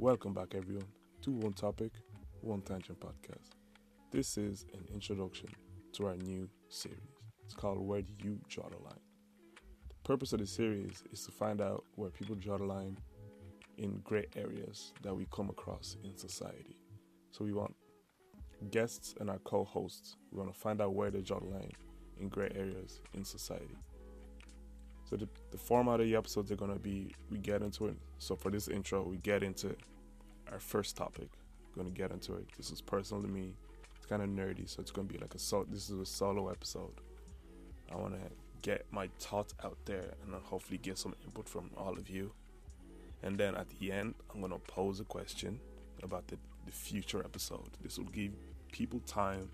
Welcome back, everyone, to One Topic, One Tangent podcast. This is an introduction to our new series. It's called Where Do You Draw the Line? The purpose of the series is to find out where people draw the line in gray areas that we come across in society. So we want guests and our co hosts, we want to find out where they draw the line in gray areas in society. So the, the format of the episodes are gonna be we get into it. So for this intro, we get into our first topic. We're gonna get into it. This is personal to me. It's kind of nerdy, so it's gonna be like a so. This is a solo episode. I want to get my thoughts out there and hopefully get some input from all of you. And then at the end, I'm gonna pose a question about the, the future episode. This will give people time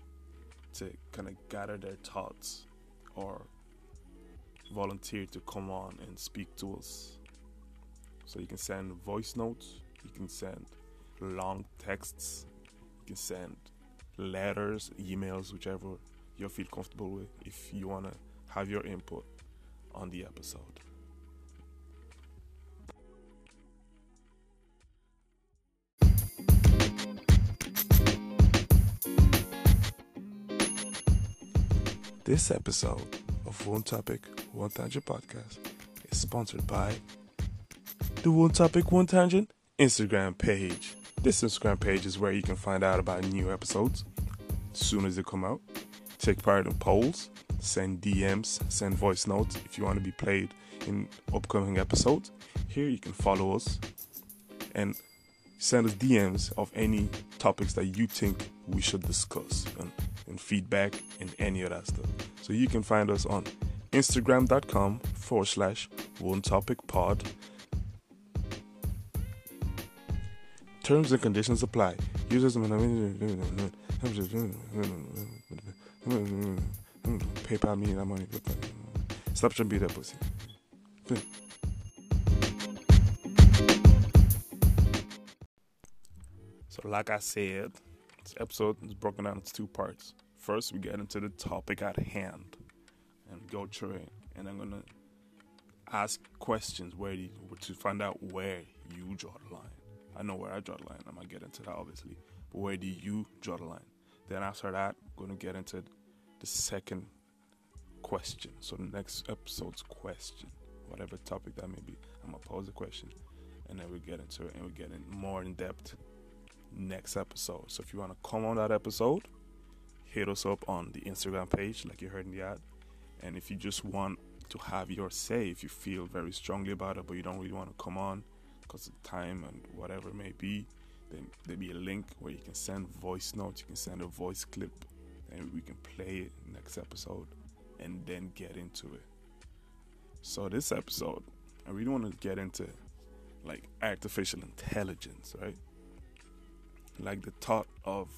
to kind of gather their thoughts or volunteer to come on and speak to us. So you can send voice notes, you can send long texts, you can send letters, emails, whichever you feel comfortable with if you want to have your input on the episode. This episode of One Topic, One Tangent podcast is sponsored by the One Topic, One Tangent Instagram page. This Instagram page is where you can find out about new episodes as soon as they come out. Take part in polls, send DMs, send voice notes if you want to be played in upcoming episodes. Here you can follow us and send us DMs of any topics that you think we should discuss and, and feedback and any of that stuff. So you can find us on Instagram.com forward slash one topic pod. Terms and conditions apply. Users PayPal me that money. Stop trying to be that pussy. So, like I said, this episode is broken down into two parts. First, we get into the topic at hand and go through it, and I'm gonna ask questions where you, to find out where you draw the line. I know where I draw the line. I'm gonna get into that obviously, but where do you draw the line? Then after that, I'm gonna get into the second question. So the next episode's question, whatever topic that may be, I'm gonna pose a question, and then we get into it and we get in more in depth next episode. So if you want to come on that episode, hit us up on the Instagram page, like you heard in the ad. And if you just want to have your say, if you feel very strongly about it, but you don't really want to come on because of time and whatever it may be, then there'll be a link where you can send voice notes, you can send a voice clip, and we can play it next episode and then get into it. So this episode, I really want to get into like artificial intelligence, right? Like the thought of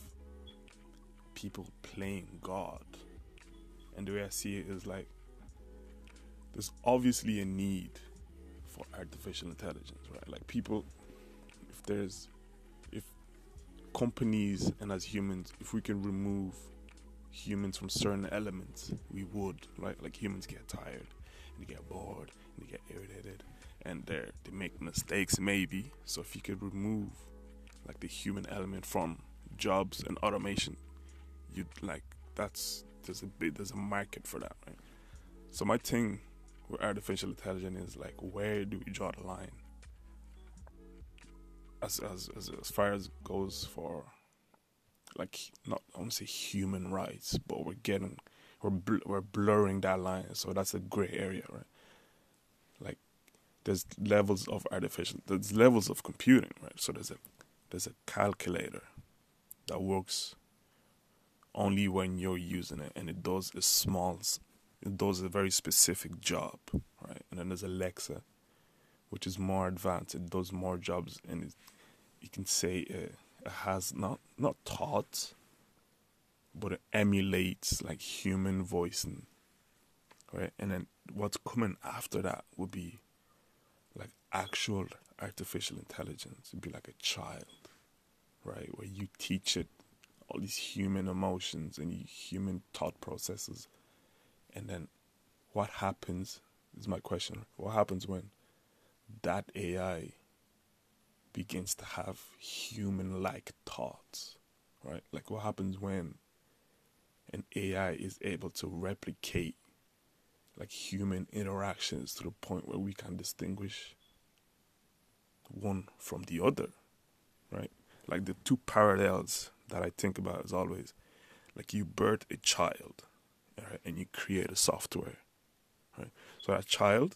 people playing God. And the way I see it is like there's obviously a need for artificial intelligence, right? Like people if there's if companies and as humans, if we can remove humans from certain elements, we would, right? Like humans get tired and they get bored and they get irritated and they they make mistakes maybe. So if you could remove like the human element from jobs and automation, you'd like that's there's a big there's a market for that, right? So my thing with artificial intelligence is like where do we draw the line? As as as, as far as goes for like not I want to say human rights, but we're getting we're bl- we're blurring that line, so that's a gray area, right? Like there's levels of artificial there's levels of computing, right? So there's a there's a calculator that works only when you're using it and it does a small it does a very specific job right? And then there's alexa which is more advanced. It does more jobs and it, you can say it, it has not not thoughts but it emulates like human voicing right? And then what's coming after that would be like actual artificial intelligence. It'd be like a child right? Where you teach it all these human emotions and human thought processes. And then what happens is my question. What happens when that AI begins to have human like thoughts, right? Like what happens when an AI is able to replicate like human interactions to the point where we can distinguish one from the other, right? Like the two parallels that I think about is always like you birth a child, right, and you create a software, right? So that child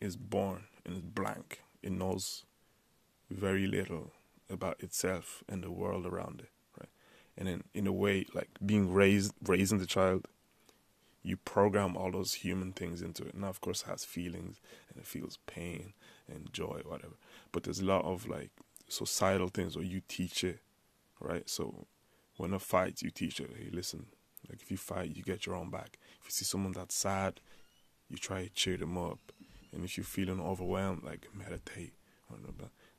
is born and is blank. It knows very little about itself and the world around it, right? And then in a way, like being raised, raising the child, you program all those human things into it. Now, of course, it has feelings and it feels pain and joy, whatever. But there's a lot of like societal things where you teach it, right? So when a fight, you teach it, hey, listen, like if you fight, you get your own back. If you see someone that's sad, you try to cheer them up. And if you're feeling overwhelmed, like meditate,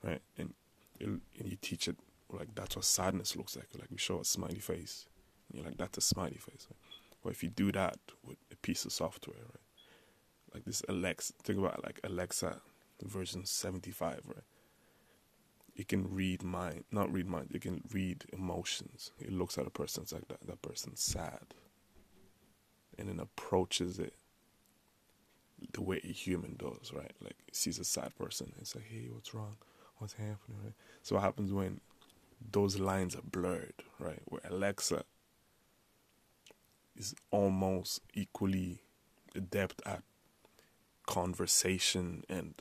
right? And and you teach it like that's what sadness looks like. Like we show a smiley face, and you're like that's a smiley face. Right? If you do that with a piece of software, right? Like this Alexa, think about like Alexa version 75, right? It can read mind, not read mind, it can read emotions. It looks at a person, it's like that, that person's sad. And then approaches it the way a human does, right? Like sees a sad person and say, hey, what's wrong? What's happening, right? So what happens when those lines are blurred, right? Where Alexa is almost equally adept at conversation and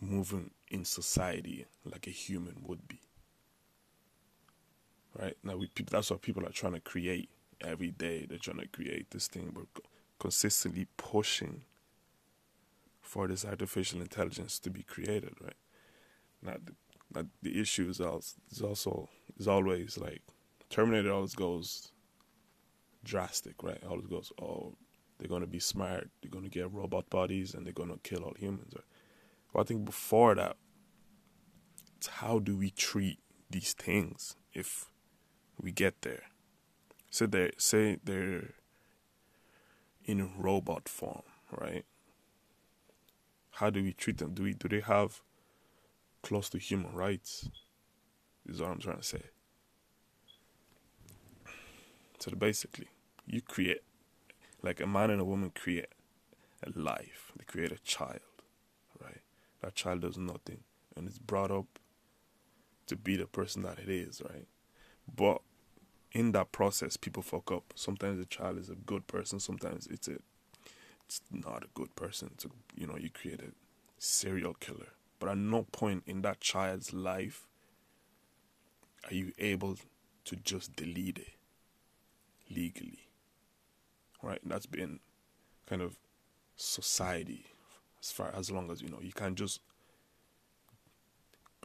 moving in society like a human would be. Right now, we that's what people are trying to create every day. They're trying to create this thing. We're consistently pushing for this artificial intelligence to be created. Right now, the, now the issue is also is also is always like Terminator always goes drastic, right? Always goes, oh, they're gonna be smart. They're gonna get robot bodies and they're gonna kill all humans. Right? Well, I think before that, it's how do we treat these things if we get there? So they say they're in robot form, right? How do we treat them? Do we do they have close to human rights? Is what I'm trying to say. So basically, you create, like a man and a woman create a life. They create a child? That child does nothing and it's brought up to be the person that it is, right? But in that process, people fuck up. Sometimes the child is a good person. Sometimes it's a, it's not a good person. A, you know, you create a serial killer. But at no point in that child's life are you able to just delete it legally. Right? That's been kind of society as far as long as you know. You can't just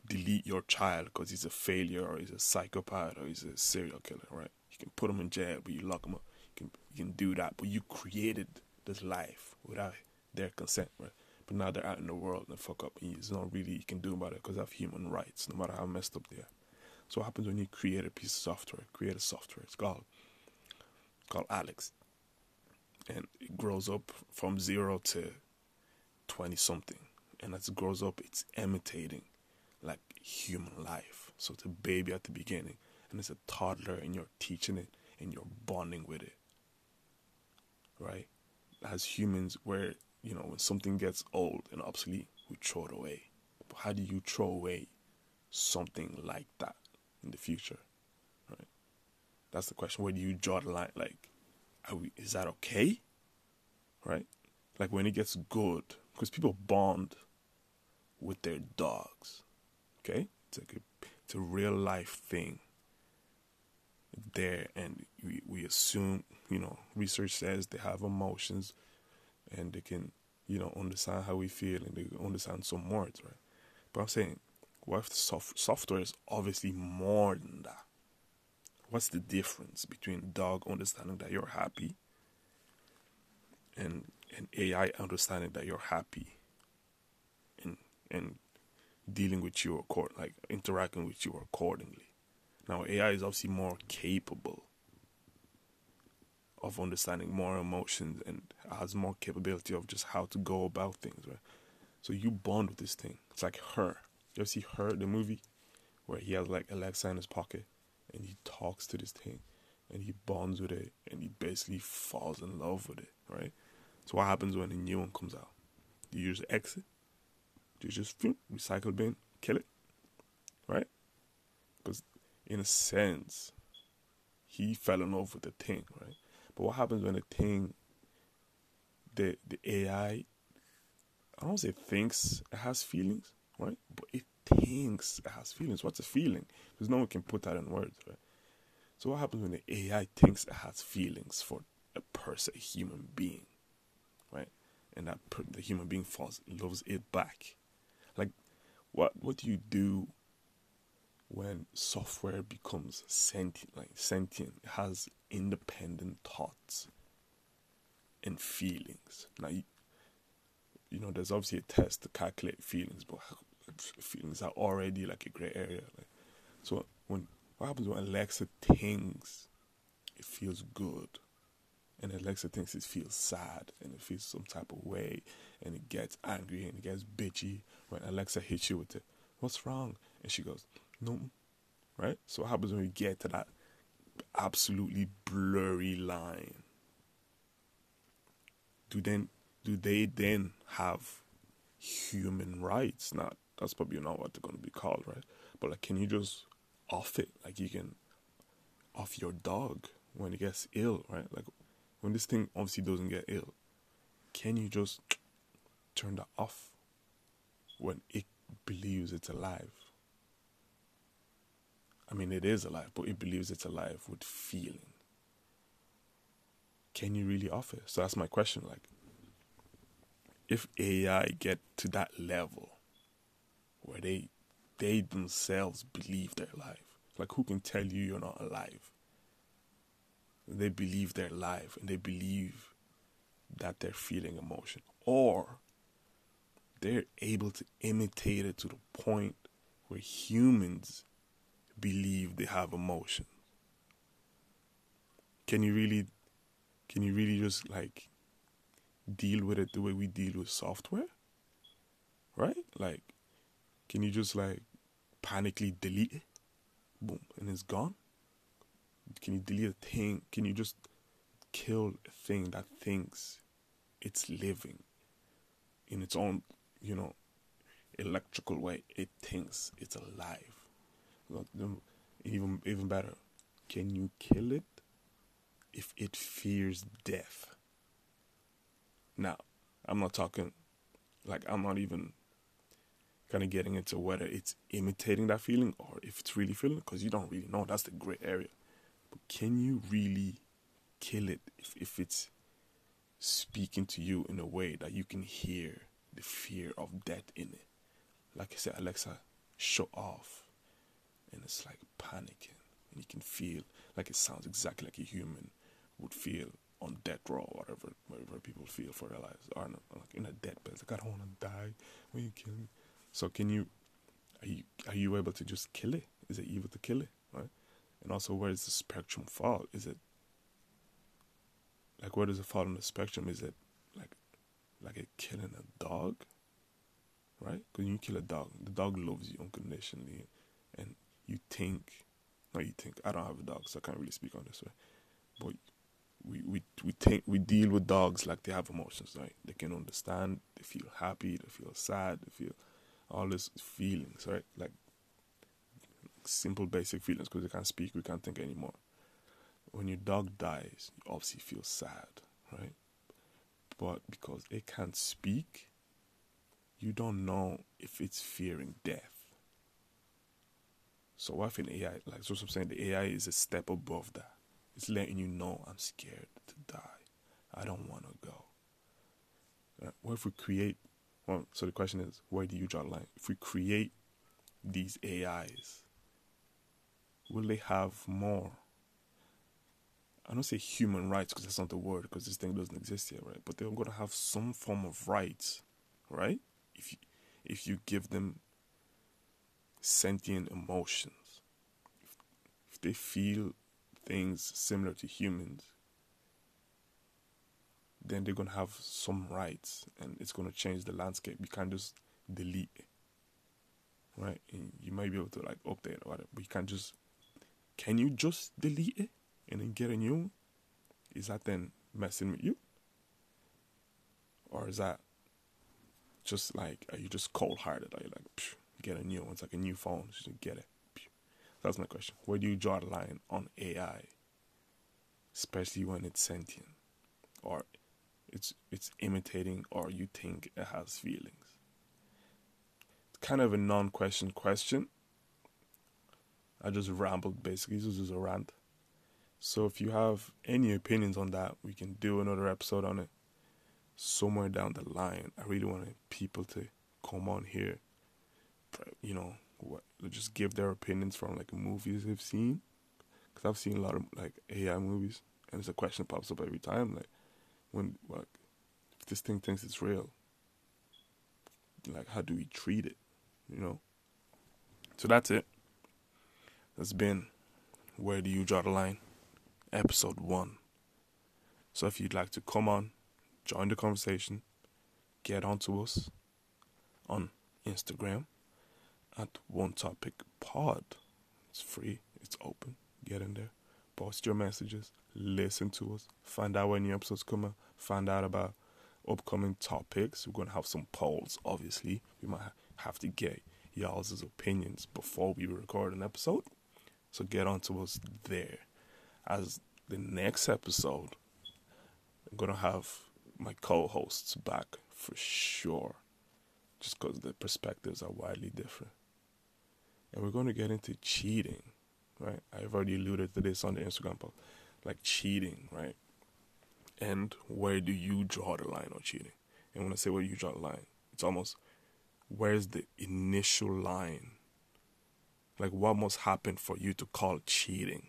delete your child because he's a failure or he's a psychopath or he's a serial killer, right? You can put him in jail, but you lock him up. You can you can do that, but you created this life without their consent, right? But now they're out in the world and fuck up. And there's not really you can do about it because have human rights, no matter how messed up they are. So what happens when you create a piece of software? Create a software. It's called called Alex, and it grows up from zero to twenty something, and as it grows up, it's imitating like human life. So it's a baby at the beginning, and it's a toddler, and you're teaching it, and you're bonding with it. Right? As humans, where you know when something gets old and obsolete, we throw it away. But how do you throw away something like that in the future? Right? That's the question. Where do you draw the line? Like, we, is that okay? Right? Like when it gets good, because people bond with their dogs Okay, it's a, it's a real life thing. There, and we we assume you know research says they have emotions, and they can you know understand how we feel and they understand some words, right? But I'm saying, what if the soft, software is obviously more than that? What's the difference between dog understanding that you're happy and an AI understanding that you're happy and and dealing with you accord like interacting with you accordingly. Now AI is obviously more capable of understanding more emotions and has more capability of just how to go about things, right? So you bond with this thing. It's like her. You ever see her the movie where he has like Alexa in his pocket and he talks to this thing and he bonds with it and he basically falls in love with it, right? So what happens when a new one comes out? Do you just exit? Do you just recycle bin, kill it? Right? Because in a sense, he fell in love with the thing, right? But what happens when the thing the the AI I don't say thinks it has feelings, right? But it thinks it has feelings. What's a feeling? Because no one can put that in words, right? So what happens when the AI thinks it has feelings for a person, a human being, right? And that per- the human being falls loves it back. Like, what what do you do when software becomes sentient, like sentient, has independent thoughts and feelings? Now, you, you know, there's obviously a test to calculate feelings, but feelings are already like a gray area. Like, so when what happens when Alexa thinks it feels good, and Alexa thinks it feels sad, and it feels some type of way, and it gets angry and it gets bitchy when Alexa hits you with it. What's wrong? And she goes, no, right? So what happens when we get to that absolutely blurry line? Do then do they then have human rights? Not that's probably not what they're going to be called, right? But like, can you just off it? Like, you can off your dog when it gets ill, right? Like, when this thing obviously doesn't get ill, can you just turn that off when it believes it's alive? I mean, it is alive, but it believes it's alive with feeling. Can you really off it? So that's my question. Like, if AI get to that level where they they themselves believe they're alive, like who can tell you you're not alive? They believe they're and they believe that they're feeling emotion, or they're able to imitate it to the point where humans believe they have emotion. Can you really can you really just like deal with it the way we deal with software? Right? Like, can you just like panically delete it? Boom, and it's gone? Can you delete a thing? Can you just kill a thing that thinks it's living in its own, you know, electrical way? It thinks it's alive. Even even better, can you kill it if it fears death? Now, I'm not talking like I'm not even kind of getting into whether it's imitating that feeling or if it's really feeling because you don't really know. That's the gray area. But can you really kill it if, if it's speaking to you in a way that you can hear the fear of death in it? Like I said, Alexa, shut off. And it's like panicking. And you can feel like it sounds exactly like a human would feel on death row, or whatever, whatever people feel for their lives, or in a, like in a deathbed. Like I don't want to die when you kill me. So can you? Are you are you able to just kill it? Is it evil to kill it? And also, where does the spectrum fall? Is it like where does it fall on the spectrum? Is it like like a killing a dog? Right? Because you kill a dog, the dog loves you unconditionally, and you think, no, you think. I don't have a dog, so I can't really speak on this way. But we, we we think we deal with dogs like they have emotions, right? They can understand, they feel happy, they feel sad, they feel all these feelings, right? Like simple basic feelings because they can't speak, we can't think anymore. When your dog dies, you obviously feel sad, right? But because it can't speak, you don't know if it's fearing death. So if an AI, like so I'm saying, the AI is a step above that. It's letting you know I'm scared to die. I don't want to go. Uh, what if we create? Well, so the question is, where do you draw the line? If we create these AIs, will they have more? I don't say human rights because that's not the word because this thing doesn't exist yet, right? But they're going to have some form of rights, right? If you, if you give them sentient emotions, if, if they feel things similar to humans, then they're gonna have some rights and it's gonna change the landscape. You can't just delete it. right? And you might be able to like update or whatever, but you can't just. Can you just delete it and then get a new one? Is that then messing with you? Or is that just like, are you just cold hearted? Are you like, get a new one? It's like a new phone, just get it. That's my question. Where do you draw the line on AI? Especially when it's sentient or it's it's imitating or you think it has feelings. It's kind of a non question question. I just rambled basically, this is a rant. So if you have any opinions on that, we can do another episode on it somewhere down the line. I really want people to come on here, you know, what, just give their opinions from like movies they've seen. Because I've seen a lot of like AI movies, and it's a question pops up every time. Like, when like, if this thing thinks it's real, like how do we treat it? You know. So that's it. That's been where do you draw the line? episode one. So if you'd like to come on, join the conversation, get onto us on Instagram at One Topic Pod. It's free, it's open. Get in there, post your messages, listen to us, find out when new episodes come out, find out about upcoming topics. We're gonna have some polls, obviously. We might have to get y'all's opinions before we record an episode. So get onto us there as the next episode, I'm gonna have my co-hosts back for sure, just because the perspectives are widely different, and we're gonna get into cheating, right? I've already alluded to this on the Instagram post, like cheating, right? And where do you draw the line on cheating? And when I say where you draw the line, it's almost where's the initial line? Like what must happen for you to call cheating?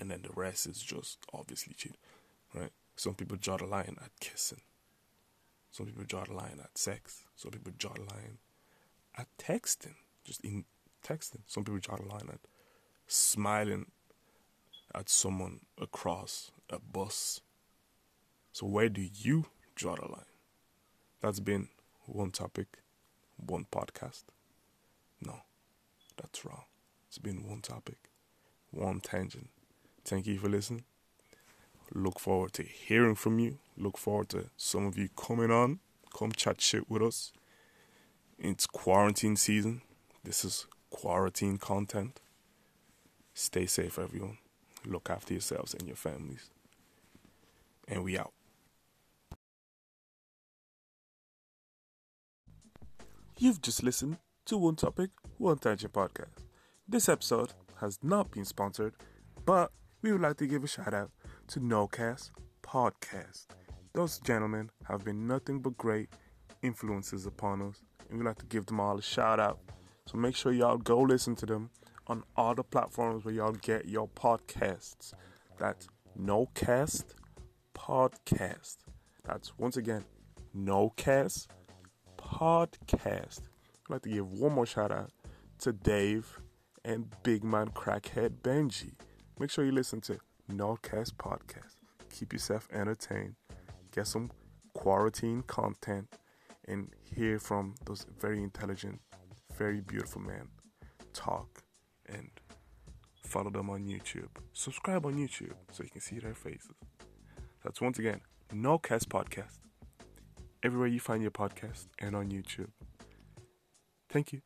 and then the rest is just obviously cheating, right? Some people draw the line at kissing. Some people draw the line at sex. Some people draw the line at texting, just in texting. Some people draw the line at smiling at someone across a bus. So where do you draw the line? That's been one topic, one podcast. No, that's wrong. It's been one topic, one tangent, Thank you for listening. Look forward to hearing from you. Look forward to some of you coming on. Come chat shit with us. It's quarantine season. This is quarantine content. Stay safe, everyone. Look after yourselves and your families. And we out. You've just listened to One Topic, One Tangent podcast. This episode has not been sponsored, but we would like to give a shout out to NoCast Podcast. Those gentlemen have been nothing but great influences upon us, and we'd like to give them all a shout out. So make sure y'all go listen to them on all the platforms where y'all get your podcasts. That's NoCast Podcast. That's once again NoCast Podcast. I'd like to give one more shout out to Dave and Big Man Crackhead Benji. Make sure you listen to Nordcast Podcast. Keep yourself entertained. Get some quarantine content and hear from those very intelligent, very beautiful men talk and follow them on YouTube. Subscribe on YouTube so you can see their faces. That's once again Nordcast Podcast. Everywhere you find your podcast and on YouTube. Thank you.